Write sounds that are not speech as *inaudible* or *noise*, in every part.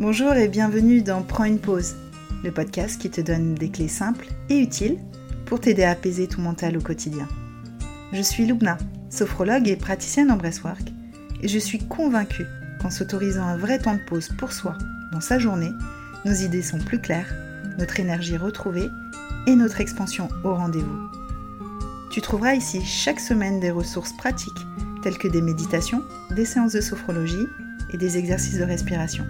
Bonjour et bienvenue dans Prends une pause, le podcast qui te donne des clés simples et utiles pour t'aider à apaiser ton mental au quotidien. Je suis Lubna, sophrologue et praticienne en breathwork, et je suis convaincue qu'en s'autorisant un vrai temps de pause pour soi dans sa journée, nos idées sont plus claires, notre énergie retrouvée et notre expansion au rendez-vous. Tu trouveras ici chaque semaine des ressources pratiques telles que des méditations, des séances de sophrologie et des exercices de respiration.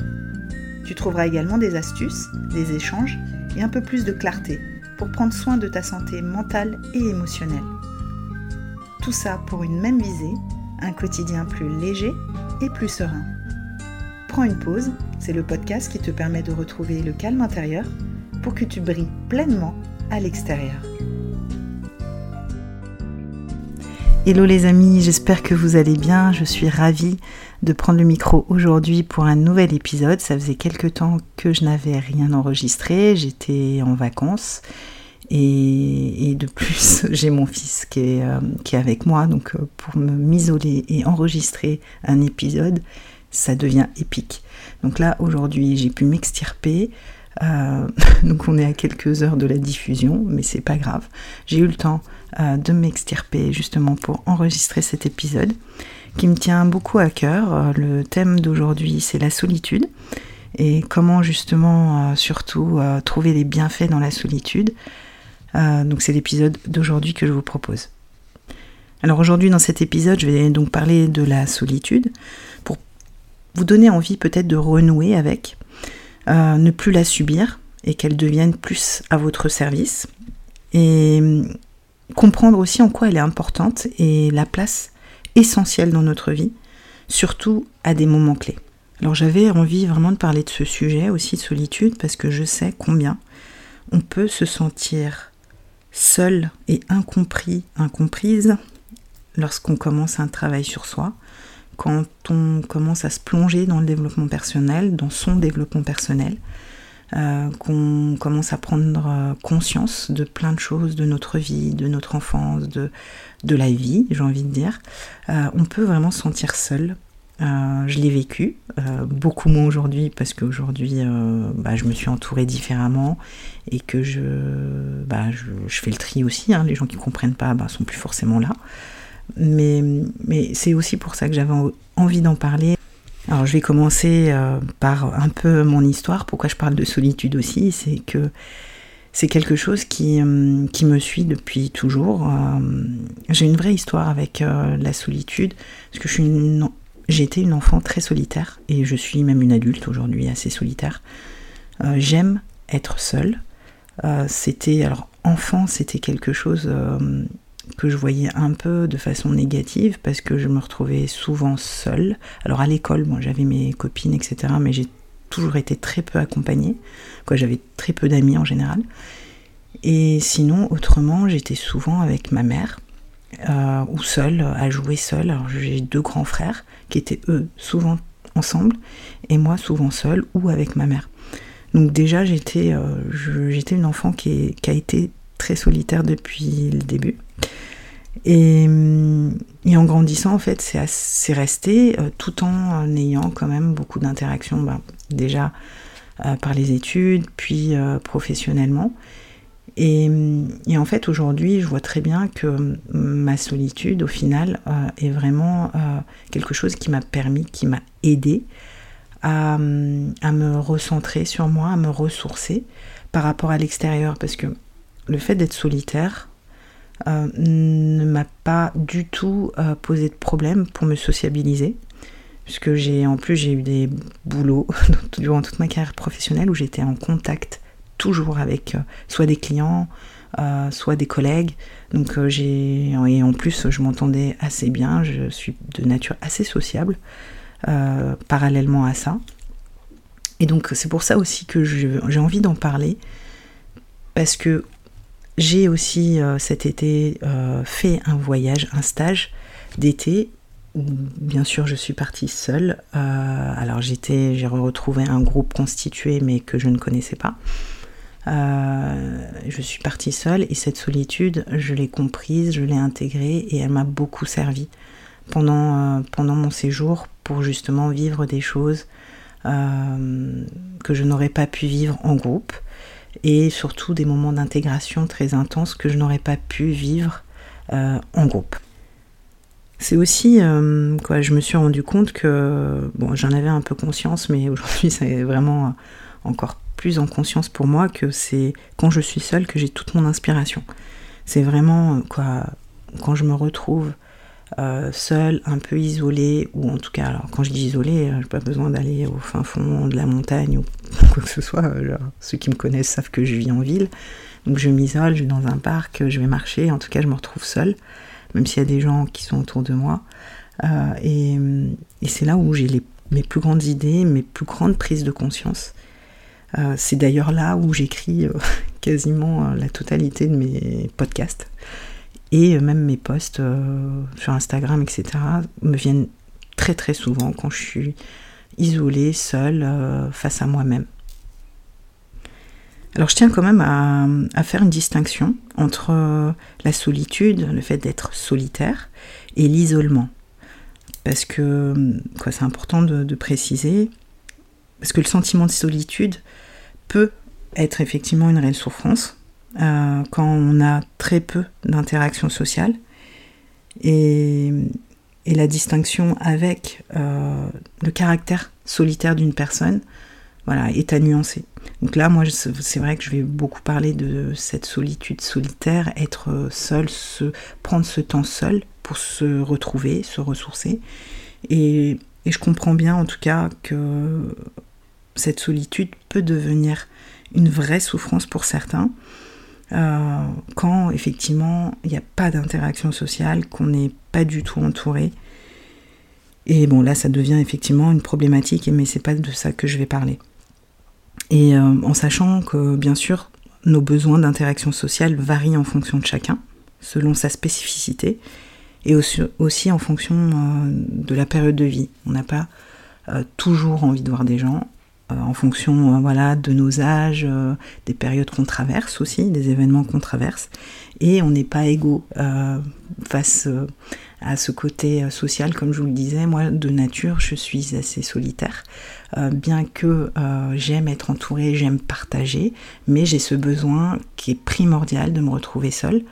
Tu trouveras également des astuces, des échanges et un peu plus de clarté pour prendre soin de ta santé mentale et émotionnelle. Tout ça pour une même visée, un quotidien plus léger et plus serein. Prends une pause, c'est le podcast qui te permet de retrouver le calme intérieur pour que tu brilles pleinement à l'extérieur. Hello les amis, j'espère que vous allez bien, je suis ravie de prendre le micro aujourd'hui pour un nouvel épisode. Ça faisait quelques temps que je n'avais rien enregistré, j'étais en vacances et, de plus *laughs* j'ai mon fils qui est, euh, qui est avec moi, donc euh, pour m'isoler et enregistrer un épisode, ça devient épique. Donc là aujourd'hui j'ai pu m'extirper. Euh, *laughs* donc on est à quelques heures de la diffusion, mais c'est pas grave. J'ai eu le temps euh, de m'extirper justement pour enregistrer cet épisode qui me tient beaucoup à cœur. Euh, le thème d'aujourd'hui c'est la solitude et comment justement surtout trouver les bienfaits dans la solitude. donc c'est l'épisode d'aujourd'hui que je vous propose. Alors aujourd'hui dans cet épisode je vais donc parler de la solitude pour vous donner envie peut-être de renouer avec, ne plus la subir et qu'elle devienne plus à votre service. Et comprendre aussi en quoi elle est importante et la place essentielle dans notre vie, surtout à des moments clés. Alors j'avais envie vraiment de parler de ce sujet aussi de solitude parce que je sais combien on peut se sentir seul et incompris, incomprise lorsqu'on commence un travail sur soi, quand on commence à se plonger dans le développement personnel, dans son développement personnel, euh, qu'on commence à prendre euh, conscience de plein de choses de notre vie, de notre enfance, de, de la vie, j'ai envie de dire, euh, on peut vraiment se sentir seul. je l'ai vécu, beaucoup moins aujourd'hui parce qu'aujourd'hui bah, je me suis entourée différemment et que je, bah, je, fais le tri aussi. Hein. les gens qui ne comprennent pas bah, sont plus forcément là. Mais, c'est aussi pour ça que j'avais envie d'en parler alors je vais commencer euh, par un peu mon histoire. Pourquoi je parle de solitude aussi C'est que c'est quelque chose qui, euh, me suit depuis toujours. Euh, j'ai une vraie histoire avec la solitude, parce que je suis j'ai été une enfant très solitaire, et je suis même une adulte aujourd'hui assez solitaire. J'aime être seule. c'était, alors enfant, c'était quelque chose que je voyais un peu de façon négative parce que je me retrouvais souvent seule. Alors à l'école, j'avais mes copines, etc. Mais j'ai toujours été très peu accompagnée. Quoi, j'avais très peu d'amis en général. Et sinon, autrement, j'étais souvent avec ma mère euh, ou seule, à jouer seule. Alors j'ai deux grands frères qui étaient eux souvent ensemble et moi souvent seule ou avec ma mère. Donc déjà j'étais euh, une enfant qui, qui, a été très solitaire depuis le début. Et, en grandissant, en fait, c'est resté euh, tout en ayant quand même beaucoup d'interactions, bah, déjà euh, par les études, puis euh, professionnellement. Et, en fait, aujourd'hui, je vois très bien que ma solitude, au final, est vraiment quelque chose qui m'a permis, qui m'a aidé à, à, me recentrer sur moi, à me ressourcer par rapport à l'extérieur. Parce que le fait d'être solitaire, euh, ne m'a pas du tout euh, posé de problème pour me sociabiliser. Puisque j'ai, en plus, j'ai eu des boulots *laughs* durant toute ma carrière professionnelle où j'étais en contact toujours avec euh, soit des clients, soit des collègues. Donc j'ai et en plus je m'entendais assez bien. Je suis de nature assez sociable parallèlement à ça. Et donc c'est pour ça aussi que j'ai envie d'en parler parce que j'ai aussi euh, cet été euh, fait un voyage, un stage d'été. Bien sûr, je suis partie seule. Euh, alors j'ai retrouvé un groupe constitué, mais que je ne connaissais pas. je suis partie seule et cette solitude, je l'ai comprise, je l'ai intégrée et elle m'a beaucoup servi pendant mon séjour pour justement vivre des choses que je n'aurais pas pu vivre en groupe et surtout des moments d'intégration très intenses que je n'aurais pas pu vivre en groupe. C'est aussi quoi, je me suis rendu compte que bon, j'en avais un peu conscience, mais aujourd'hui *laughs* c'est vraiment encore plus en conscience pour moi que c'est quand je suis seule que j'ai toute mon inspiration. C'est vraiment quoi quand je me retrouve euh, seule, un peu isolée, ou en tout cas, alors quand je dis isolée, euh, j'ai pas besoin d'aller au fin fond de la montagne ou *laughs* quoi que ce soit. Euh, ceux qui me connaissent savent que je vis en ville. Donc je m'isole, je vais dans un parc, je vais marcher, en tout cas je me retrouve seule, même s'il y a des gens qui sont autour de moi. et, c'est là où j'ai mes plus grandes idées, mes plus grandes prises de conscience. c'est d'ailleurs là où j'écris *laughs* quasiment la totalité de mes podcasts. Et même mes posts euh, sur Instagram, etc., me viennent très très souvent quand je suis isolée, seule, euh, face à moi-même. Alors je tiens quand même à, faire une distinction entre euh, la solitude, le fait d'être solitaire, et l'isolement. Parce que, c'est important de, préciser, parce que le sentiment de solitude peut être effectivement une réelle souffrance, euh, quand on a très peu d'interactions sociales. Et, la distinction avec euh, le caractère solitaire d'une personne voilà, est à nuancer. Donc là, moi, c'est vrai que je vais beaucoup parler de cette solitude solitaire, être seul, se, prendre ce temps seul pour se retrouver, se ressourcer. Et je comprends bien en tout cas que cette solitude peut devenir une vraie souffrance pour certains. Euh, quand effectivement il n'y a pas d'interaction sociale, qu'on n'est pas du tout entouré. Et bon, là, ça devient effectivement une problématique, mais c'est pas de ça que je vais parler. Et euh, en sachant que, bien sûr, nos besoins d'interaction sociale varient en fonction de chacun, selon sa spécificité, et aussi, en fonction euh, de la période de vie. On n'a pas toujours envie de voir des gens, en fonction euh, voilà, de nos âges, euh, des périodes qu'on traverse aussi, des événements qu'on traverse. Et on n'est pas égaux face à ce côté social, comme je vous le disais. Moi, de nature, je suis assez solitaire, bien que j'aime être entourée, j'aime partager, mais j'ai ce besoin qui est primordial de me retrouver seule.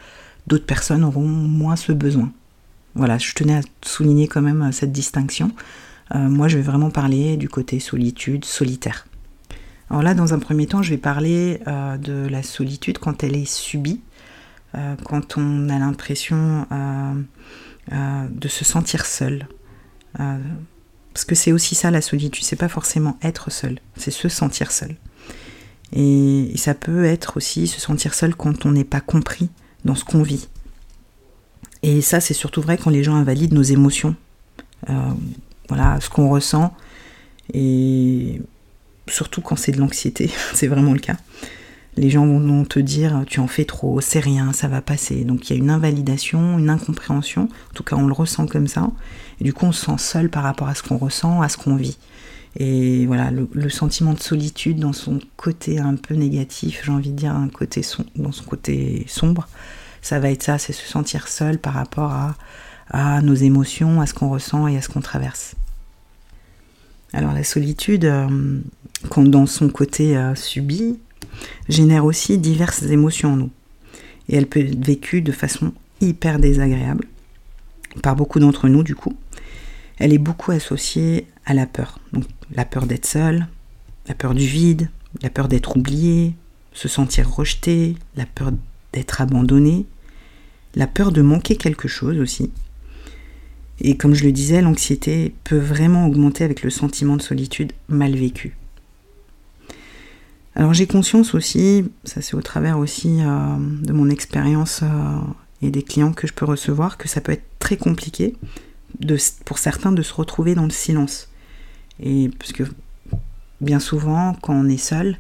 D'autres personnes auront moins ce besoin. Voilà, je tenais à souligner quand même cette distinction. Euh, moi, je vais vraiment parler du côté solitude, solitaire. Alors là, dans un premier temps, je vais parler euh, de la solitude quand elle est subie, euh, quand on a l'impression de se sentir seul. parce que c'est aussi ça la solitude, c'est pas forcément être seul, c'est se sentir seul. Et, et, ça peut être aussi se sentir seul quand on n'est pas compris dans ce qu'on vit. Et ça, c'est surtout vrai quand les gens invalident nos émotions voilà ce qu'on ressent et surtout quand c'est de l'anxiété, *laughs* c'est vraiment le cas. Les gens vont te dire tu en fais trop, c'est rien, ça va passer. Donc il y a une invalidation, une incompréhension, en tout cas on le ressent comme ça, et du coup on se sent seul par rapport à ce qu'on ressent, à ce qu'on vit. Et voilà, le, sentiment de solitude dans son côté un peu négatif, j'ai envie de dire un côté sombre, ça va être ça, c'est se sentir seul par rapport à, à nos émotions, à ce qu'on ressent et à ce qu'on traverse. Alors la solitude, euh, dans son côté euh, subi, génère aussi diverses émotions en nous. Et elle peut être vécue de façon hyper désagréable, par beaucoup d'entre nous du coup. Elle est beaucoup associée à la peur. Donc la peur d'être seul, la peur du vide, la peur d'être oublié, se sentir rejeté, la peur d'être abandonné, la peur de manquer quelque chose aussi, et comme je le disais, l'anxiété peut vraiment augmenter avec le sentiment de solitude mal vécu. Alors j'ai conscience aussi, ça c'est au travers aussi euh, de mon expérience euh, et des clients que je peux recevoir, que ça peut être très compliqué pour certains de se retrouver dans le silence. Et parce bien souvent, quand on est seul,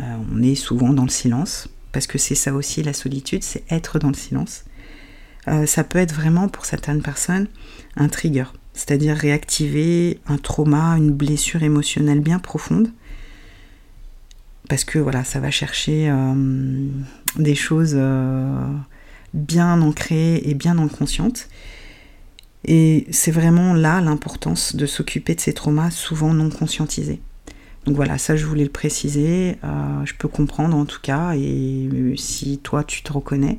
euh, on est souvent dans le silence, parce que c'est ça aussi la solitude, c'est être dans le silence. Euh, ça peut être vraiment pour certaines personnes un trigger, c'est-à-dire réactiver un trauma, une blessure émotionnelle bien profonde, parce que voilà, ça va chercher euh, des choses euh, bien ancrées et bien inconscientes. Et c'est vraiment là l'importance de s'occuper de ces traumas souvent non conscientisés. Donc voilà, ça je voulais le préciser. Je peux comprendre en tout cas, et si toi tu te reconnais,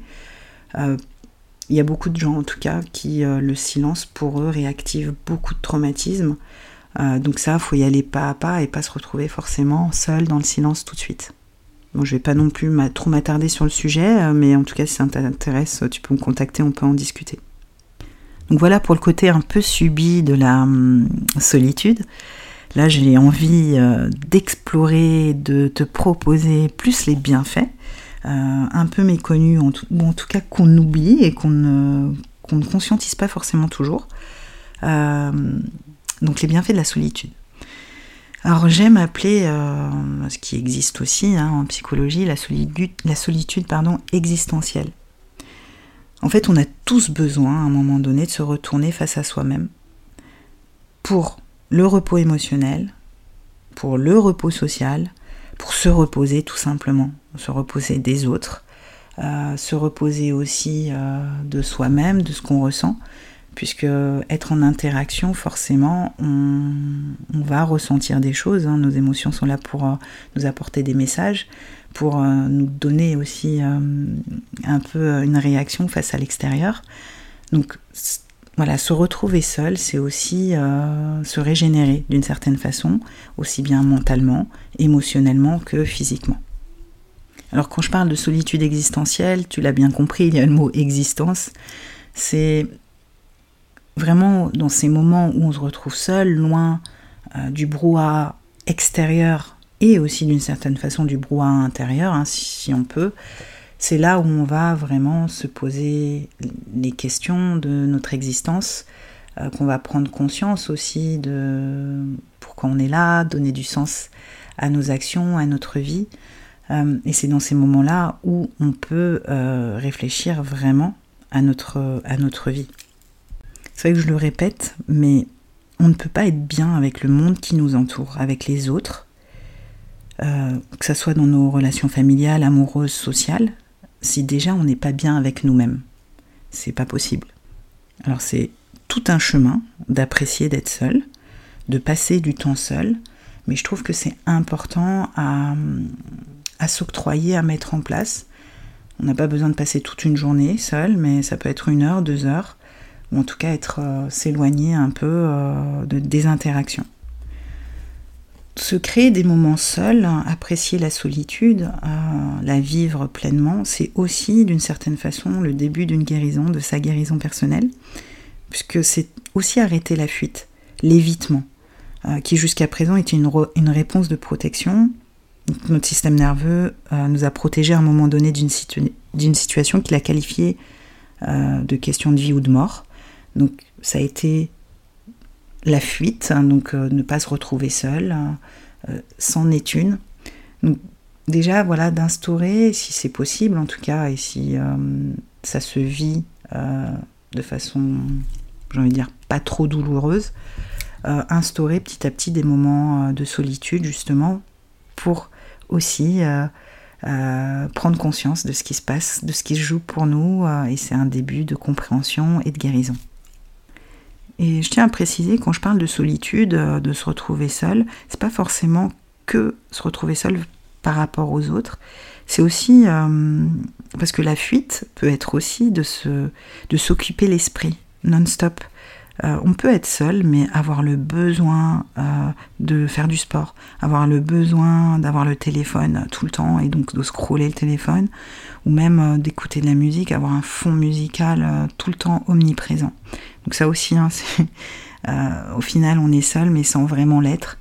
il y a beaucoup de gens en tout cas qui le silence pour eux réactive beaucoup de traumatismes. donc ça, faut y aller pas à pas et pas se retrouver forcément seul dans le silence tout de suite. Bon, je vais pas non plus trop m'attarder sur le sujet, mais en tout cas si ça t'intéresse, tu peux me contacter, on peut en discuter. Donc voilà pour le côté un peu subi de la hum, solitude. Là, j'ai envie euh, d'explorer, de te proposer plus les bienfaits, euh, un peu méconnus, ou en tout cas qu'on oublie et qu'on ne, conscientise pas forcément toujours. Euh, donc les bienfaits de la solitude. Alors j'aime appeler ce qui existe aussi hein, en psychologie la solitude, la solitude pardon, existentielle. En fait, on a tous besoin à un moment donné de se retourner face à soi-même pour le repos émotionnel, pour le repos social, pour se reposer tout simplement, se reposer des autres, euh, se reposer aussi euh, de soi-même, de ce qu'on ressent, puisque être en interaction, forcément, on, va ressentir des choses. Hein. Nos émotions sont là pour euh, nous apporter des messages, pour nous donner aussi un peu une réaction face à l'extérieur. Donc voilà, se retrouver seul, c'est aussi euh, se régénérer d'une certaine façon, aussi bien mentalement, émotionnellement que physiquement. Alors quand je parle de solitude existentielle, tu l'as bien compris, il y a le mot existence, c'est vraiment dans ces moments où on se retrouve seul, loin euh, du brouhaha extérieur et aussi d'une certaine façon du brouhaha intérieur, hein, si on peut, c'est là où on va vraiment se poser les questions de notre existence, euh, qu'on va prendre conscience aussi de pourquoi on est là, donner du sens à nos actions, à notre vie. Euh, et c'est dans ces moments-là où on peut euh, réfléchir vraiment à notre, à notre vie. C'est vrai que je le répète, mais on ne peut pas être bien avec le monde qui nous entoure, avec les autres, que ce soit dans nos relations familiales, amoureuses, sociales, si déjà on n'est pas bien avec nous-mêmes. C'est pas possible. Alors c'est tout un chemin d'apprécier d'être seul, de passer du temps seul, mais je trouve que c'est important à, s'octroyer, à mettre en place. On n'a pas besoin de passer toute une journée seul, mais ça peut être une heure, deux heures, ou en tout cas être euh, s'éloigner un peu euh, de, des interactions se créer des moments seuls, apprécier la solitude, euh, la vivre pleinement, c'est aussi d'une certaine façon le début d'une guérison, de sa guérison personnelle, puisque c'est aussi arrêter la fuite, l'évitement, euh, qui jusqu'à présent était une, réponse de protection. Notre système nerveux euh, nous a protégés à un moment donné d'une situation qu'il a qualifiée de question de vie ou de mort. Donc ça a été la fuite, hein, donc euh, ne pas se retrouver seul, hein, euh, c'en est une. Déjà, voilà, d'instaurer, si c'est possible en tout cas, et si euh, ça se vit de façon, j'ai envie de dire, pas trop douloureuse, instaurer petit à petit des moments de solitude, justement, pour aussi prendre conscience de ce qui se passe, de ce qui se joue pour nous, et c'est un début de compréhension et de guérison. Et je tiens à préciser, quand je parle de solitude, euh, de se retrouver seul, c'est pas forcément que se retrouver seul par rapport aux autres. C'est aussi euh, parce que la fuite peut être aussi de se, de s'occuper l'esprit non-stop. Euh, on peut être seul, mais avoir le besoin de faire du sport, avoir le besoin d'avoir le téléphone tout le temps et donc de scroller le téléphone, ou même d'écouter de la musique, avoir un fond musical tout le temps omniprésent. Donc ça aussi, hein, *laughs* euh, au final, on est seul, mais sans vraiment l'être.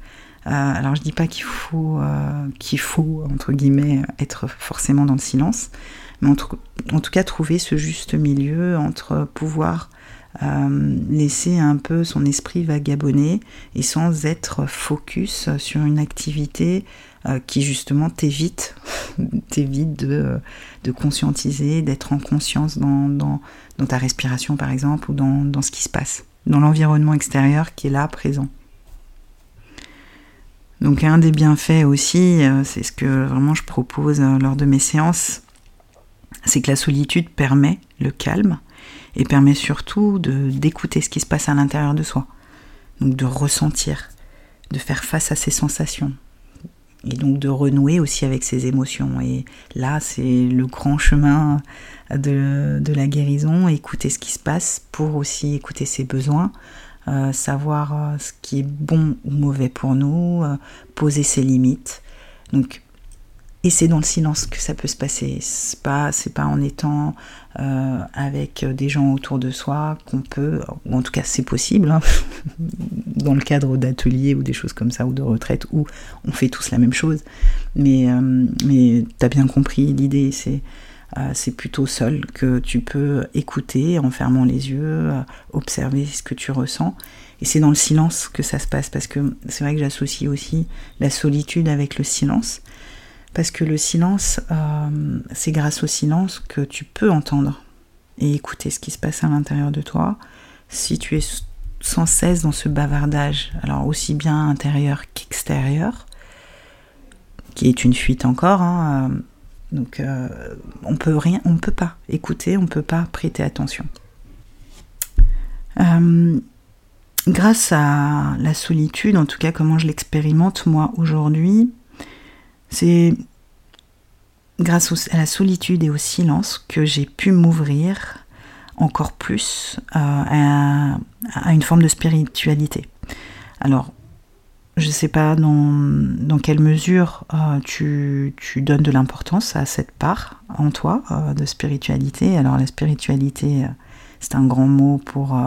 Euh, alors je dis pas qu'il faut, euh, qu'il faut, entre guillemets, être forcément dans le silence, mais en tout, cas trouver ce juste milieu entre pouvoir laisser un peu son esprit vagabonner et sans être focus sur une activité qui justement t'évite, *laughs* t'évite de, de, conscientiser, d'être en conscience dans, dans, dans ta respiration par exemple, ou dans, ce qui se passe, dans l'environnement extérieur qui est là, présent. Donc un des bienfaits aussi, euh, c'est ce que vraiment je propose euh, lors de mes séances, c'est que la solitude permet le calme et permet surtout de d'écouter ce qui se passe à l'intérieur de soi. Donc de ressentir, de faire face à ses sensations, et donc de renouer aussi avec ses émotions. Et là, c'est le grand chemin de, la guérison, écouter ce qui se passe pour aussi écouter ses besoins, euh, savoir ce qui est bon ou mauvais pour nous, euh, poser ses limites. Donc et c'est dans le silence que ça peut se passer. C'est pas, pas en étant euh, avec des gens autour de soi qu'on peut, ou en tout cas c'est possible, hein, *laughs* dans le cadre d'ateliers ou des choses comme ça, ou de retraite, où on fait tous la même chose. Mais, euh, mais tu as bien compris l'idée, c'est, euh, c'est plutôt seul que tu peux écouter en fermant les yeux, observer ce que tu ressens. Et c'est dans le silence que ça se passe, parce que c'est vrai que j'associe aussi la solitude avec le silence. Parce que le silence, euh, c'est grâce au silence que tu peux entendre et écouter ce qui se passe à l'intérieur de toi. Si tu es sans cesse dans ce bavardage, alors aussi bien intérieur qu'extérieur, qui est une fuite encore, hein, euh, donc euh, on peut rien, on peut pas écouter, on peut pas prêter attention. grâce à la solitude, en tout cas comment je l'expérimente moi aujourd'hui, c'est grâce à la solitude et au silence que j'ai pu m'ouvrir encore plus euh, à, une forme de spiritualité. Alors, je ne sais pas dans, quelle mesure euh, tu, donnes de l'importance à cette part en toi euh, de spiritualité. Alors la spiritualité, c'est un grand mot pour,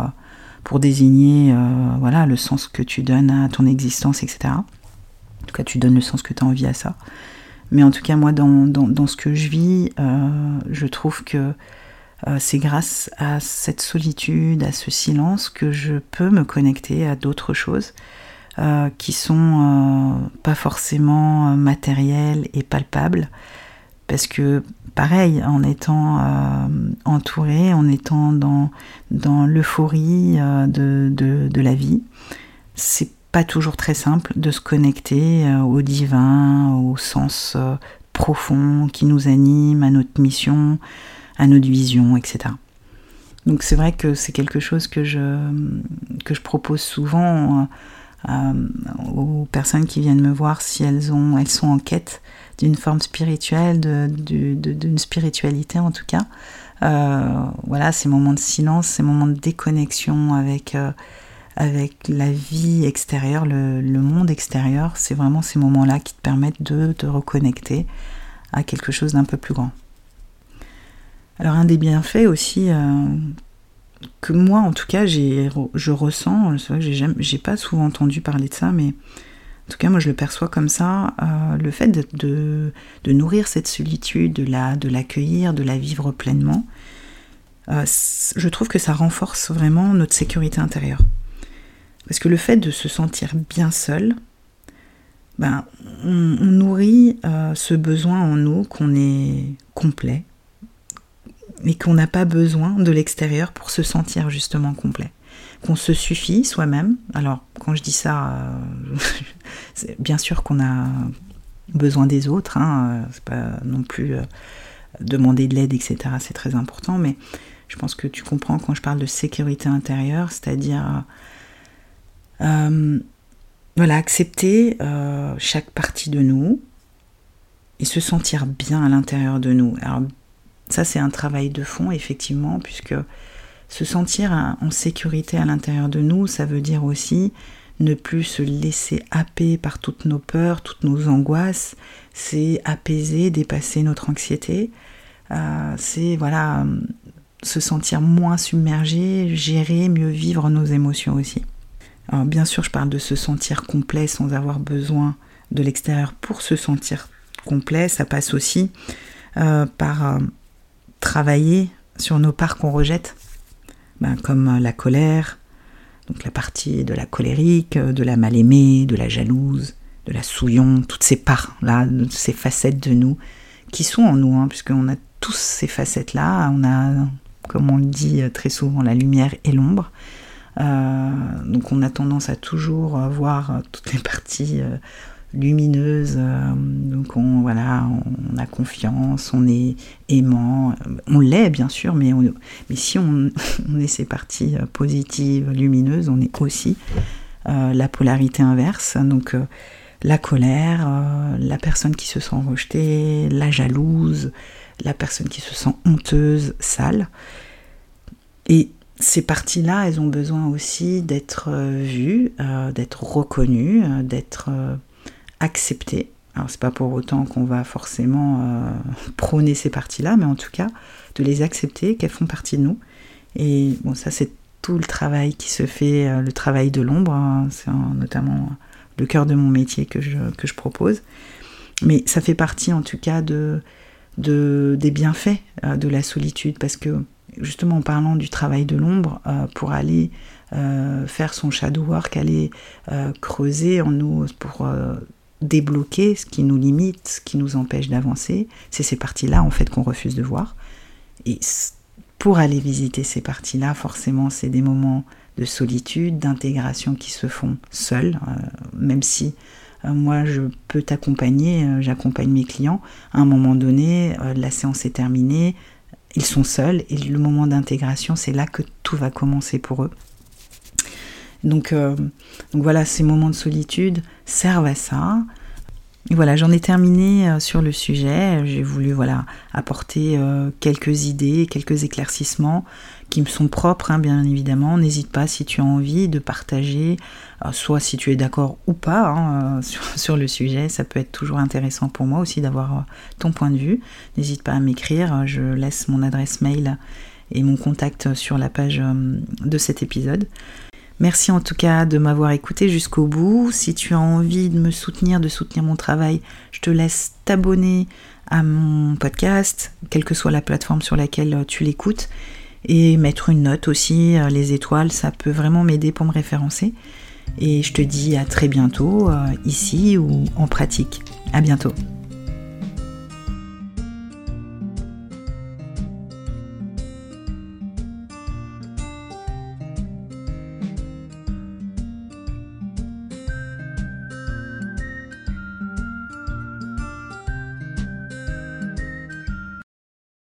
pour désigner voilà, le sens que tu donnes à ton existence, etc. En tout cas, tu donnes le sens que tu as envie à ça. Mais en tout cas, moi, dans, ce que je vis, euh, je trouve que euh, c'est grâce à cette solitude, à ce silence, que je peux me connecter à d'autres choses euh, qui sont pas forcément matérielles et palpables. Parce que, pareil, en étant entouré, en étant dans, dans l'euphorie de, de, de, la vie, c'est pas toujours très simple de se connecter euh, au divin, au sens euh, profond qui nous anime, à notre mission, à notre vision, etc. Donc c'est vrai que c'est quelque chose que je, que je propose souvent euh, aux personnes qui viennent me voir si elles, ont, elles sont en quête d'une forme spirituelle, d'une spiritualité en tout cas. voilà, ces moments de silence, ces moments de déconnexion avec avec la vie extérieure, le, monde extérieur, c'est vraiment ces moments-là qui te permettent de te reconnecter à quelque chose d'un peu plus grand. Alors un des bienfaits aussi euh, que moi en tout cas je ressens, c'est vrai que j'ai pas souvent entendu parler de ça, mais en tout cas moi je le perçois comme ça, euh, le fait de, nourrir cette solitude, de l'accueillir, de la vivre pleinement, euh, je trouve que ça renforce vraiment notre sécurité intérieure. Parce que le fait de se sentir bien seul, ben, on, nourrit euh, ce besoin en nous qu'on est complet et qu'on n'a pas besoin de l'extérieur pour se sentir justement complet. Qu'on se suffit soi-même. Alors, quand je dis ça, euh, *laughs* bien sûr qu'on a besoin des autres, hein, euh, c'est pas non plus demander de l'aide, etc. C'est très important, mais je pense que tu comprends quand je parle de sécurité intérieure, c'est-à-dire euh, voilà, accepter euh, chaque partie de nous et se sentir bien à l'intérieur de nous. Alors, ça, c'est un travail de fond, effectivement, puisque se sentir en sécurité à l'intérieur de nous, ça veut dire aussi ne plus se laisser happer par toutes nos peurs, toutes nos angoisses, c'est apaiser, dépasser notre anxiété, euh, c'est voilà se sentir moins submergé, gérer, mieux vivre nos émotions aussi. Bien sûr, je parle de se sentir complet sans avoir besoin de l'extérieur pour se sentir complet. Ça passe aussi euh, par euh, travailler sur nos parts qu'on rejette, ben, comme euh, la colère, donc la partie de la colérique, de la mal-aimée, de la jalouse, de la souillon, toutes ces parts-là, ces facettes de nous qui sont en nous, hein, puisqu'on a tous ces facettes-là. On a, comme on le dit très souvent, la lumière et l'ombre. Euh, donc on a tendance à toujours voir toutes les parties euh, lumineuses. Euh, donc on, voilà, on a confiance, on est aimant. On l'est bien sûr, mais, mais si *laughs* on, est ces parties positives, lumineuses, on est aussi la polarité inverse. Donc la colère, la personne qui se sent rejetée, la jalouse, la personne qui se sent honteuse, sale. Et ces parties-là, elles ont besoin aussi d'être vues, d'être reconnues, d'être acceptées. Alors c'est pas pour autant qu'on va forcément *laughs* prôner ces parties-là, mais en tout cas de les accepter, qu'elles font partie de nous. Et bon, ça c'est tout le travail qui se fait, euh, le travail de l'ombre, hein, c'est notamment le cœur de mon métier que je, propose. Mais ça fait partie en tout cas de, de des bienfaits euh, de la solitude, parce que justement en parlant du travail de l'ombre, euh, pour aller faire son shadow work, aller creuser en nous pour débloquer ce qui nous limite, ce qui nous empêche d'avancer, c'est ces parties-là en fait qu'on refuse de voir. Et pour aller visiter ces parties-là, forcément, c'est des moments de solitude, d'intégration qui se font seuls, euh, même si euh, moi je peux t'accompagner, euh, j'accompagne mes clients, à un moment donné, la séance est terminée, ils sont seuls, et le moment d'intégration, c'est là que tout va commencer pour eux. Donc, donc voilà, ces moments de solitude servent à ça, voilà, j'en ai terminé euh, sur le sujet. J'ai voulu voilà apporter euh, quelques idées, quelques éclaircissements qui me sont propres, hein, bien évidemment. N'hésite pas si tu as envie de partager, euh, soit si tu es d'accord ou pas hein, *laughs* sur, le sujet. Ça peut être toujours intéressant pour moi aussi d'avoir ton point de vue. N'hésite pas à m'écrire. Je laisse mon adresse mail et mon contact sur la page de cet épisode. Merci en tout cas de m'avoir écouté jusqu'au bout. Si tu as envie de me soutenir, de soutenir mon travail, je te laisse t'abonner à mon podcast, quelle que soit la plateforme sur laquelle euh, tu l'écoutes, et mettre une note aussi, euh, les étoiles, ça peut vraiment m'aider pour me référencer. Et je te dis à très bientôt, euh, ici ou en pratique. À bientôt.